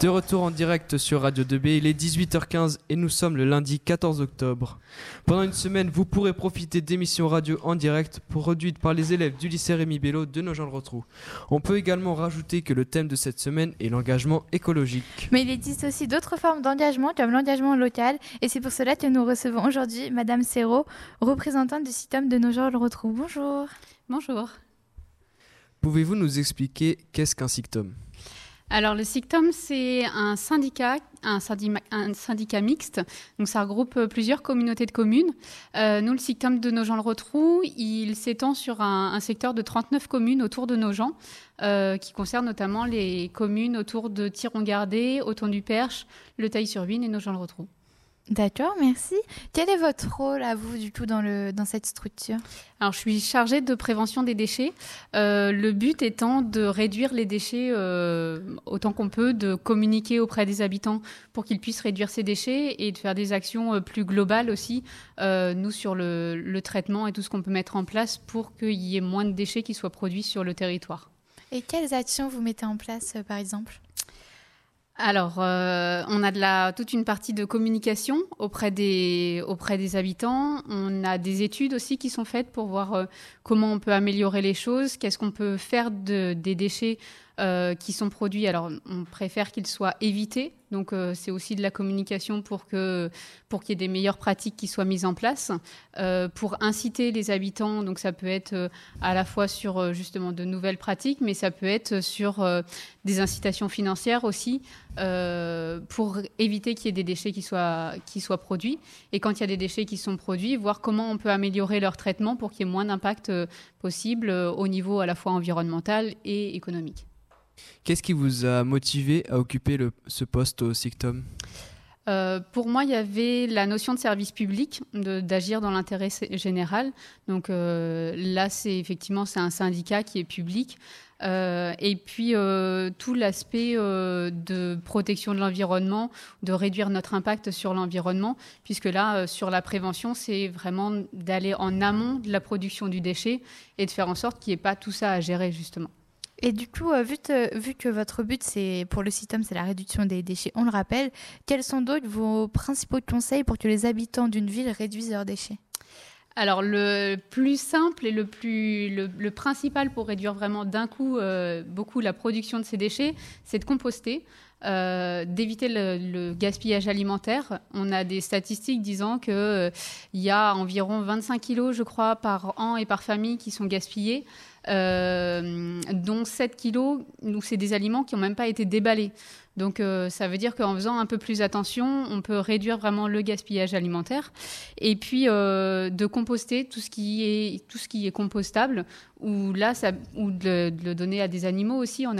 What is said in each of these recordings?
De retour en direct sur Radio 2B, il est 18h15 et nous sommes le lundi 14 octobre. Pendant une semaine, vous pourrez profiter d'émissions radio en direct produites par les élèves du lycée Rémi Bello de Nogent-le-Rotrou. On peut également rajouter que le thème de cette semaine est l'engagement écologique. Mais il existe aussi d'autres formes d'engagement comme l'engagement local et c'est pour cela que nous recevons aujourd'hui Madame Serrault, représentante du CITOM de Nogent-le-Rotrou. Bonjour. Bonjour. Pouvez-vous nous expliquer qu'est-ce qu'un SICTOM alors le SICTOM, c'est un syndicat, un syndicat, mixte. Donc ça regroupe euh, plusieurs communautés de communes. Euh, nous, le SICTOM de Nogent-le-Rotrou, il s'étend sur un, secteur de 39 communes autour de Nogent, euh, qui concerne notamment les communes autour de Thiron-Gardé, Auton-du-Perche, Le Taille-sur-Vigne et Nogent-le-Rotrou. D'accord, merci. Quel est votre rôle à vous du tout dans, le, dans cette structure? Alors, je suis chargée de prévention des déchets. Euh, le but étant de réduire les déchets euh, autant qu'on peut, de communiquer auprès des habitants pour qu'ils puissent réduire ces déchets et de faire des actions euh, plus globales aussi, nous, sur le, le traitement et tout ce qu'on peut mettre en place pour qu'il y ait moins de déchets qui soient produits sur le territoire. Et quelles actions vous mettez en place, par exemple? Alors, euh, on a de la, toute une partie de communication auprès des, auprès des habitants. On a des études aussi qui sont faites pour voir euh, comment on peut améliorer les choses, qu'est-ce qu'on peut faire de, des déchets euh, qui sont produits. Alors, on préfère qu'ils soient évités. Donc, euh, c'est aussi de la communication pour pour qu'il y ait des meilleures pratiques qui soient mises en place, euh, pour inciter les habitants. Donc, ça peut être à la fois sur justement de nouvelles pratiques, mais ça peut être sur des incitations financières aussi pour éviter qu'il y ait des déchets qui soient qui soient produits. Et quand il y a des déchets qui sont produits, voir comment on peut améliorer leur traitement pour qu'il y ait moins d'impact possible au niveau à la fois environnemental et économique. Qu'est-ce qui vous a motivé à occuper ce poste au SICTOM? Euh, pour moi, il y avait la notion de service public, d'agir dans l'intérêt général. Donc euh, là, c'est effectivement c'est un syndicat qui est public. Euh, et puis tout l'aspect de protection de l'environnement, de réduire notre impact sur l'environnement, puisque là, sur la prévention, c'est vraiment d'aller en amont de la production du déchet et de faire en sorte qu'il n'y ait pas tout ça à gérer justement. Et du coup, euh, vu, que votre but c'est pour le système, c'est la réduction des déchets, on le rappelle, quels sont donc vos principaux conseils pour que les habitants d'une ville réduisent leurs déchets? Alors le plus simple et le plus le, principal pour réduire vraiment d'un coup euh, beaucoup la production de ces déchets, c'est de composter. Euh, d'éviter le, gaspillage alimentaire. On a des statistiques disant qu'il il y a environ 25 kilos, je crois, par an et par famille qui sont gaspillés. Euh, dont 7 kilos, c'est des aliments qui n'ont même pas été déballés. Donc euh, ça veut dire qu'en faisant un peu plus attention, on peut réduire vraiment le gaspillage alimentaire. Et puis euh, de composter tout ce qui est tout ce qui est compostable, ou de, le donner à des animaux aussi en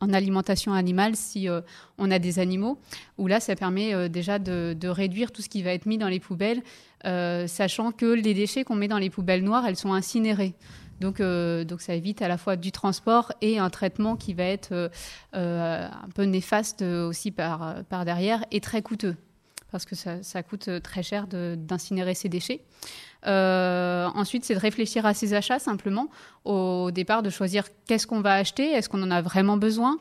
en alimentation animale si on a des animaux, où là, ça permet déjà de, réduire tout ce qui va être mis dans les poubelles, sachant que les déchets qu'on met dans les poubelles noires, elles sont incinérées. Donc, euh, donc ça évite à la fois du transport et un traitement qui va être euh, euh, un peu néfaste aussi par, derrière et très coûteux parce que ça, coûte très cher d'incinérer ces déchets. ensuite, c'est de réfléchir à ses achats simplement. Au départ, de choisir qu'est-ce qu'on va acheter, est-ce qu'on en a vraiment besoin,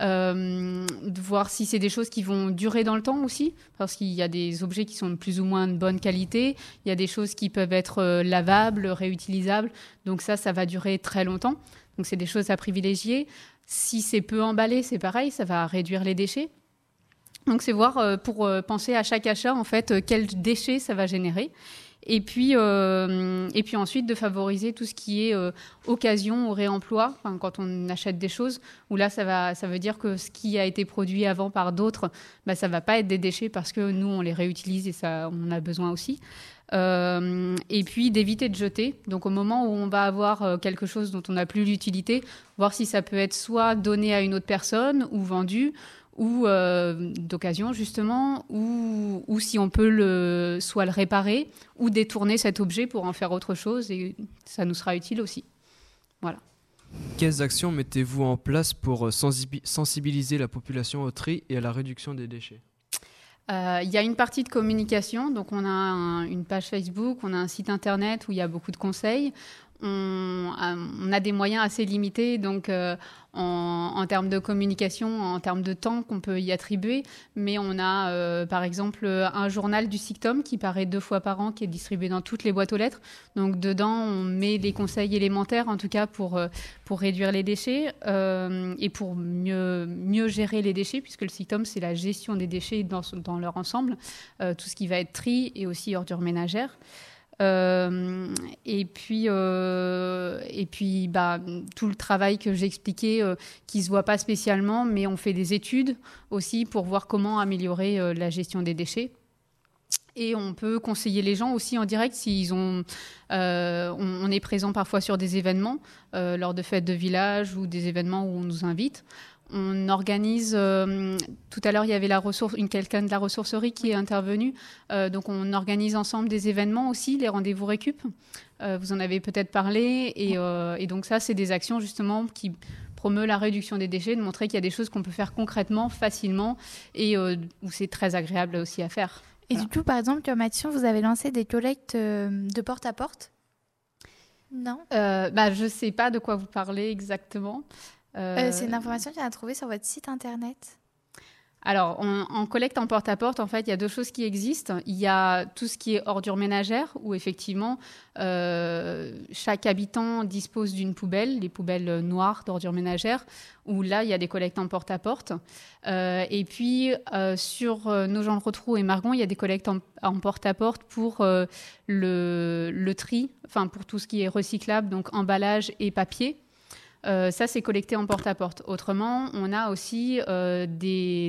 de voir si c'est des choses qui vont durer dans le temps aussi, parce qu'il y a des objets qui sont de plus ou moins de bonne qualité, il y a des choses qui peuvent être euh, lavables, réutilisables, donc ça, ça va durer très longtemps. Donc c'est des choses à privilégier. Si c'est peu emballé, c'est pareil, ça va réduire les déchets. Donc c'est voir euh, pour penser à chaque achat en fait quels déchets ça va générer et puis, euh, et puis ensuite de favoriser tout ce qui est euh, occasion ou réemploi, quand on achète des choses, où là, ça, va, ça veut dire que ce qui a été produit avant par d'autres, bah, ça ne va pas être des déchets parce que nous, on les réutilise et ça, on a besoin aussi. Euh, et puis d'éviter de jeter. Donc au moment où on va avoir quelque chose dont on n'a plus l'utilité, voir si ça peut être soit donné à une autre personne ou vendu, ou euh, d'occasion justement, ou, ou, si on peut le, soit le réparer ou détourner cet objet pour en faire autre chose et ça nous sera utile aussi. Voilà. Quelles actions mettez-vous en place pour euh, sensibiliser la population au tri et à la réduction des déchets? Euh, il y a une partie de communication, donc on a une page Facebook, on a un site internet où il y a beaucoup de conseils. On, a des moyens assez limités, donc en, termes de communication, en termes de temps qu'on peut y attribuer. Mais on a, euh, par exemple, un journal du SICTOM qui paraît deux fois par an, qui est distribué dans toutes les boîtes aux lettres. Donc dedans, on met les conseils élémentaires, en tout cas pour, euh, pour réduire les déchets euh, et pour mieux, mieux gérer les déchets, puisque le SICTOM, c'est la gestion des déchets dans, dans leur ensemble, tout ce qui va être tri et aussi ordures ménagères. Euh, et puis, euh, et puis bah, tout le travail que j'ai expliqué, euh, qui ne se voit pas spécialement, mais on fait des études aussi pour voir comment améliorer la gestion des déchets. Et on peut conseiller les gens aussi en direct s'ils ont. on, est présent parfois sur des événements, lors de fêtes de village ou des événements où on nous invite on organise. Euh, tout à l'heure, il y avait la ressource, une quelqu'un de la ressourcerie qui est intervenu. Euh, donc, on organise ensemble des événements aussi, les rendez-vous récup. Euh, vous en avez peut-être parlé, et, donc ça, c'est des actions justement qui promeut la réduction des déchets, de montrer qu'il y a des choses qu'on peut faire concrètement, facilement, et où c'est très agréable aussi à faire. Et du coup, par exemple, action, vous avez lancé des collectes de porte à porte? Non? Bah, Je ne sais pas de quoi vous parlez exactement. Euh, c'est une information que tu as trouvée sur votre site internet alors, en collecte en porte-à-porte, en fait, il y a deux choses qui existent. Il y a tout ce qui est ordures ménagères, où effectivement, euh, chaque habitant dispose d'une poubelle, les poubelles noires d'ordures ménagères, où là, il y a des collectes en porte-à-porte. Euh, et puis, sur nos gens de et Margon, il y a des collectes en, porte-à-porte pour le, le, tri, enfin, pour tout ce qui est recyclable, donc emballage et papier. Euh, ça, c'est collecté en porte-à-porte. Autrement, on a aussi euh,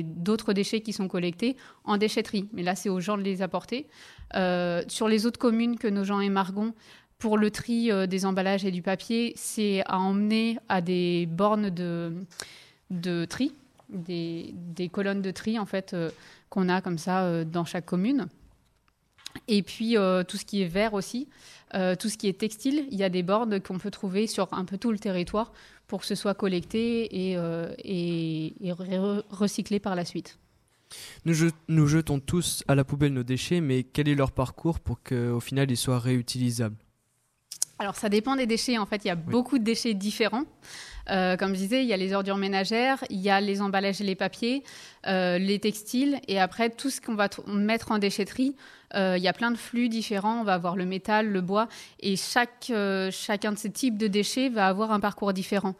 d'autres déchets qui sont collectés en déchetterie. Mais là, c'est aux gens de les apporter. Euh, sur les autres communes que nos gens et Margon, pour le tri des emballages et du papier, c'est à emmener à des bornes de, de tri, des, des, colonnes de tri, en fait, qu'on a comme ça dans chaque commune. Et puis, tout ce qui est vert aussi. Euh, tout ce qui est textile, il y a des bornes qu'on peut trouver sur un peu tout le territoire pour que ce soit collecté et, euh, recyclé par la suite. Nous, nous, jetons tous à la poubelle nos déchets, mais quel est leur parcours pour qu'au final ils soient réutilisables? Alors ça dépend des déchets, en fait il y a beaucoup de déchets différents. Euh, comme je disais, il y a les ordures ménagères, il y a les emballages et les papiers, euh, les textiles, et après tout ce qu'on va mettre en déchetterie. Euh, il y a plein de flux différents. On va avoir le métal, le bois, et chaque, chacun de ces types de déchets va avoir un parcours différent.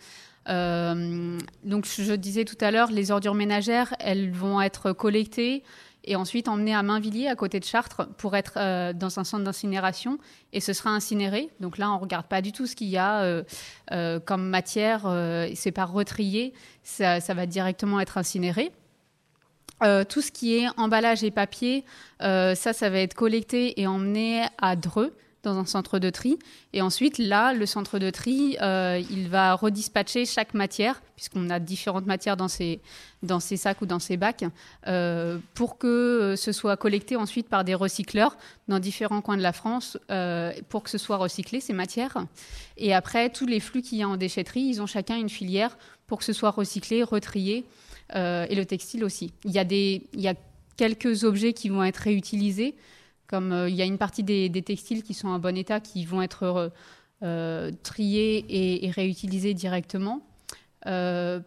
donc, je disais tout à l'heure, les ordures ménagères, elles vont être collectées et ensuite emmené à Mainvilliers, à côté de Chartres, pour être euh, dans un centre d'incinération. Et ce sera incinéré. Donc là, on ne regarde pas du tout ce qu'il y a euh, euh, comme matière. c'est pas retrié. Ça, ça, va directement être incinéré. tout ce qui est emballage et papier, ça, ça va être collecté et emmené à Dreux dans un centre de tri. Et ensuite, là, le centre de tri, euh, il va redispatcher chaque matière, puisqu'on a différentes matières dans ces, dans ces sacs ou dans ces bacs, euh, pour que ce soit collecté ensuite par des recycleurs dans différents coins de la France, euh, pour que ce soit recyclé, ces matières. Et après, tous les flux qu'il y a en déchetterie, ils ont chacun une filière pour que ce soit recyclé, retrié, et le textile aussi. Il y, a des, il y a quelques objets qui vont être réutilisés, comme euh, il y a une partie des, textiles qui sont en bon état qui vont être euh, euh, triés et, réutilisés directement.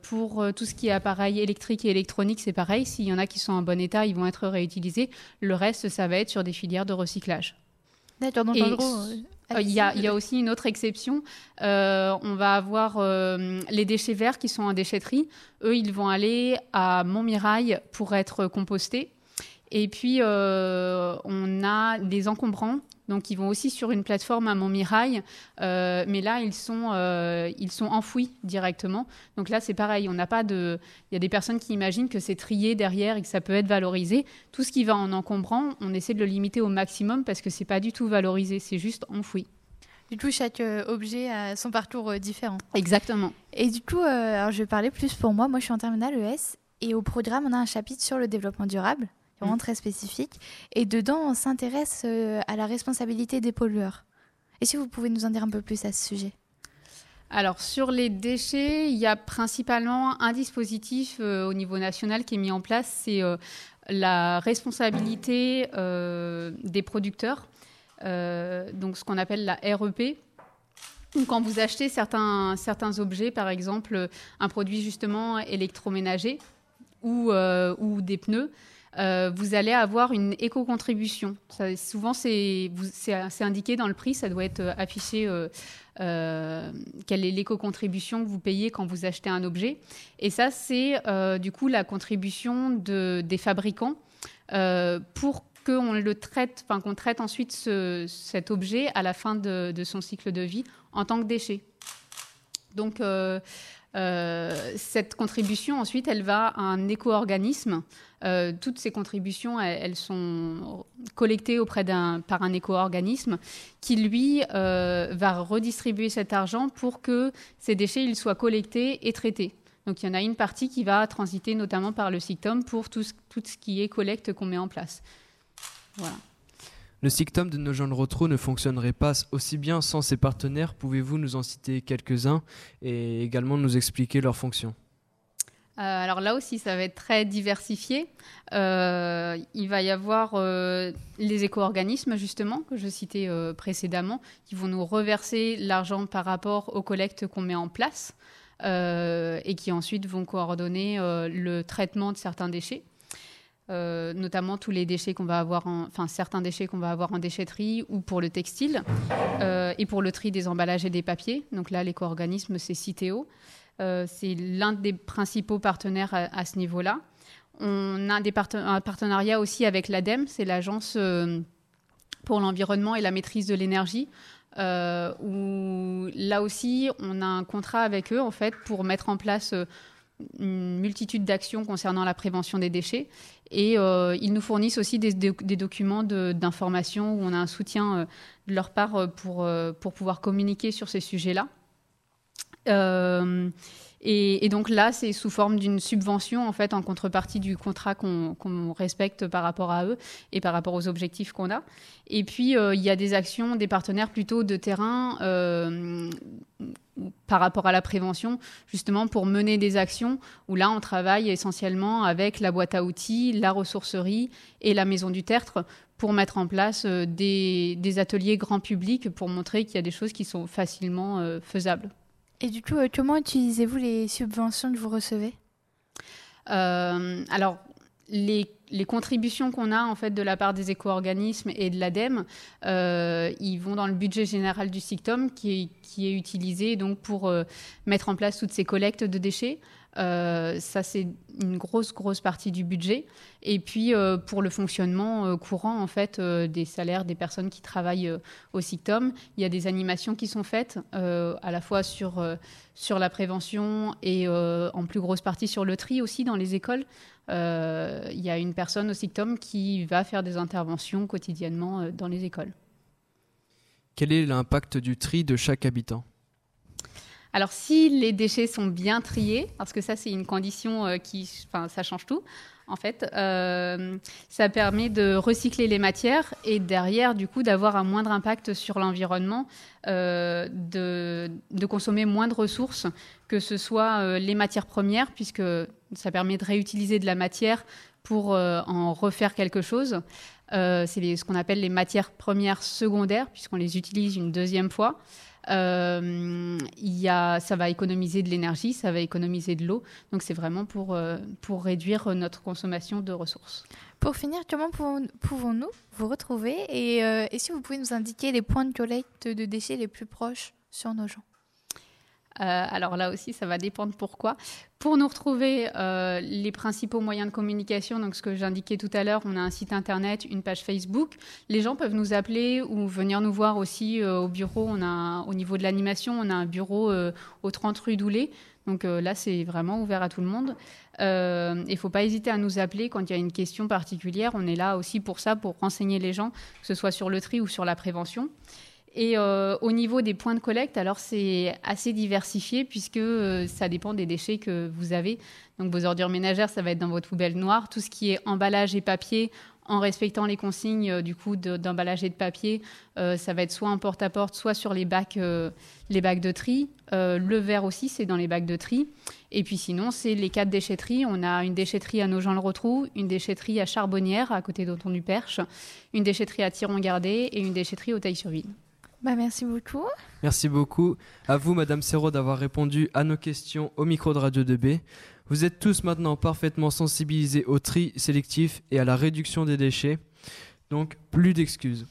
pour tout ce qui est appareil électrique et électronique, c'est pareil. S'il y en a qui sont en bon état, ils vont être réutilisés. Le reste, ça va être sur des filières de recyclage. D'accord, donc en gros. Il y, a, aussi une autre exception. on va avoir les déchets verts qui sont en déchetterie. Eux, ils vont aller à Montmirail pour être compostés. Et puis, euh, on a des encombrants. Donc, ils vont aussi sur une plateforme à Montmirail, euh, mais là, ils sont, euh, ils sont enfouis directement. Donc là, c'est pareil. On n'a pas de. Il y a des personnes qui imaginent que c'est trié derrière et que ça peut être valorisé. Tout ce qui va en encombrant, on essaie de le limiter au maximum parce que c'est pas du tout valorisé. C'est juste enfoui. Du coup, chaque objet a son parcours différent. Exactement. Et du coup, alors je vais parler plus pour moi. Moi, je suis en terminale ES et au programme, on a un chapitre sur le développement durable vraiment mm. très spécifique. Et dedans, on s'intéresse euh, à la responsabilité des pollueurs. Et si vous pouvez nous en dire un peu plus à ce sujet alors sur les déchets, il y a principalement un dispositif euh, au niveau national qui est mis en place, c'est euh, la responsabilité des producteurs, donc ce qu'on appelle la REP. quand vous achetez certains, certains objets, par exemple un produit justement électroménager ou, ou des pneus, euh, vous allez avoir une éco-contribution. souvent, c'est indiqué dans le prix, ça doit être affiché euh, quelle est l'éco-contribution que vous payez quand vous achetez un objet. Et ça, c'est du coup la contribution de, des fabricants pour qu'on le traite, enfin qu'on traite ensuite cet objet à la fin de, son cycle de vie en tant que déchet. Donc euh, euh, cette contribution ensuite, elle va à un éco-organisme. Euh, toutes ces contributions, elles, sont collectées auprès d'un par un éco-organisme qui lui va redistribuer cet argent pour que ces déchets ils soient collectés et traités. Donc il y en a une partie qui va transiter notamment par le SICTOM pour tout tout ce qui est collecte qu'on met en place. Le SICTOM de nos jeunes retro ne fonctionnerait pas aussi bien sans ses partenaires. Pouvez-vous nous en citer quelques-uns et également nous expliquer leurs fonctions? Euh, alors là aussi, ça va être très diversifié. Euh, il va y avoir euh, les éco-organismes, justement, que je citais précédemment, qui vont nous reverser l'argent par rapport aux collectes qu'on met en place et qui ensuite vont coordonner le traitement de certains déchets. Euh, notamment tous les déchets qu'on va avoir, enfin certains déchets qu'on va avoir en déchetterie ou pour le textile euh, et pour le tri des emballages et des papiers. Donc là, l'éco-organisme, c'est Citeo. Euh, c'est l'un des principaux partenaires à, ce niveau-là. On a un partenariat aussi avec l'ADEME, c'est l'agence pour l'environnement et la maîtrise de l'énergie. où là aussi, on a un contrat avec eux en fait pour mettre en place une multitude d'actions concernant la prévention des déchets. Et euh, ils nous fournissent aussi des, documents d'information où on a un soutien euh, de leur part euh, pour, pour pouvoir communiquer sur ces sujets-là. Et, donc là, c'est sous forme d'une subvention en fait en contrepartie du contrat qu'on respecte par rapport à eux et par rapport aux objectifs qu'on a. Et puis il y a des actions des partenaires plutôt de terrain par rapport à la prévention, justement pour mener des actions où là on travaille essentiellement avec la boîte à outils, la ressourcerie et la maison du tertre pour mettre en place euh, des, ateliers grand public pour montrer qu'il y a des choses qui sont facilement euh, faisables. Et du coup, euh, comment utilisez-vous les subventions que vous recevez? Alors, les, contributions qu'on a en fait de la part des éco-organismes et de l'ADEME, euh, ils vont dans le budget général du SICTOM qui est, utilisé donc pour euh, mettre en place toutes ces collectes de déchets. Euh, ça, c'est une grosse, grosse partie du budget. Et puis, euh, pour le fonctionnement euh, courant, en fait, des salaires des personnes qui travaillent au SICTOM, il y a des animations qui sont faites, à la fois sur, sur la prévention et en plus grosse partie sur le tri aussi dans les écoles. Il y a une personne au SICTOM qui va faire des interventions quotidiennement dans les écoles. Quel est l'impact du tri de chaque habitant? Alors, si les déchets sont bien triés, parce que ça, c'est une condition euh, qui, enfin, ça change tout. En fait, euh, ça permet de recycler les matières et derrière, du coup, d'avoir un moindre impact sur l'environnement, euh, de, de, consommer moins de ressources, que ce soit les matières premières, puisque ça permet de réutiliser de la matière pour en refaire quelque chose. c'est ce qu'on appelle les matières premières secondaires, puisqu'on les utilise une deuxième fois. Euh, y a, ça va économiser de l'énergie, ça va économiser de l'eau. Donc c'est vraiment pour, euh, pour réduire notre consommation de ressources. Pour finir, comment pouvons-nous vous retrouver? Et, euh, et si vous pouvez nous indiquer les points de collecte de déchets les plus proches sur nos gens? euh, alors là aussi, ça va dépendre pourquoi. Pour nous retrouver, euh, les principaux moyens de communication, donc ce que j'indiquais tout à l'heure, on a un site internet, une page Facebook. Les gens peuvent nous appeler ou venir nous voir aussi euh, au bureau. On a, au niveau de l'animation, on a un bureau au 30 rue Doulet. Donc là, c'est vraiment ouvert à tout le monde. Il ne faut pas hésiter à nous appeler quand il y a une question particulière. On est là aussi pour ça, pour renseigner les gens, que ce soit sur le tri ou sur la prévention. Et euh, au niveau des points de collecte, alors c'est assez diversifié puisque euh, ça dépend des déchets que vous avez. Donc vos ordures ménagères, ça va être dans votre poubelle noire. Tout ce qui est emballage et papier, en respectant les consignes euh, du coup d'emballage et de papier, ça va être soit en porte-à-porte, soit sur les bacs, les bacs de tri. le verre aussi, c'est dans les bacs de tri. Et puis sinon, c'est les quatre déchetteries. On a une déchetterie à Nogent-le-Rotrou, une déchetterie à Charbonnière, à côté d'Auton-du-Perche, une déchetterie à Tiron-Gardé et une déchetterie au Taille-sur-Ville. Bah, merci beaucoup. Merci beaucoup. À vous, Madame Serrault, d'avoir répondu à nos questions au micro de Radio 2B. Vous êtes tous maintenant parfaitement sensibilisés au tri sélectif et à la réduction des déchets. Donc, plus d'excuses.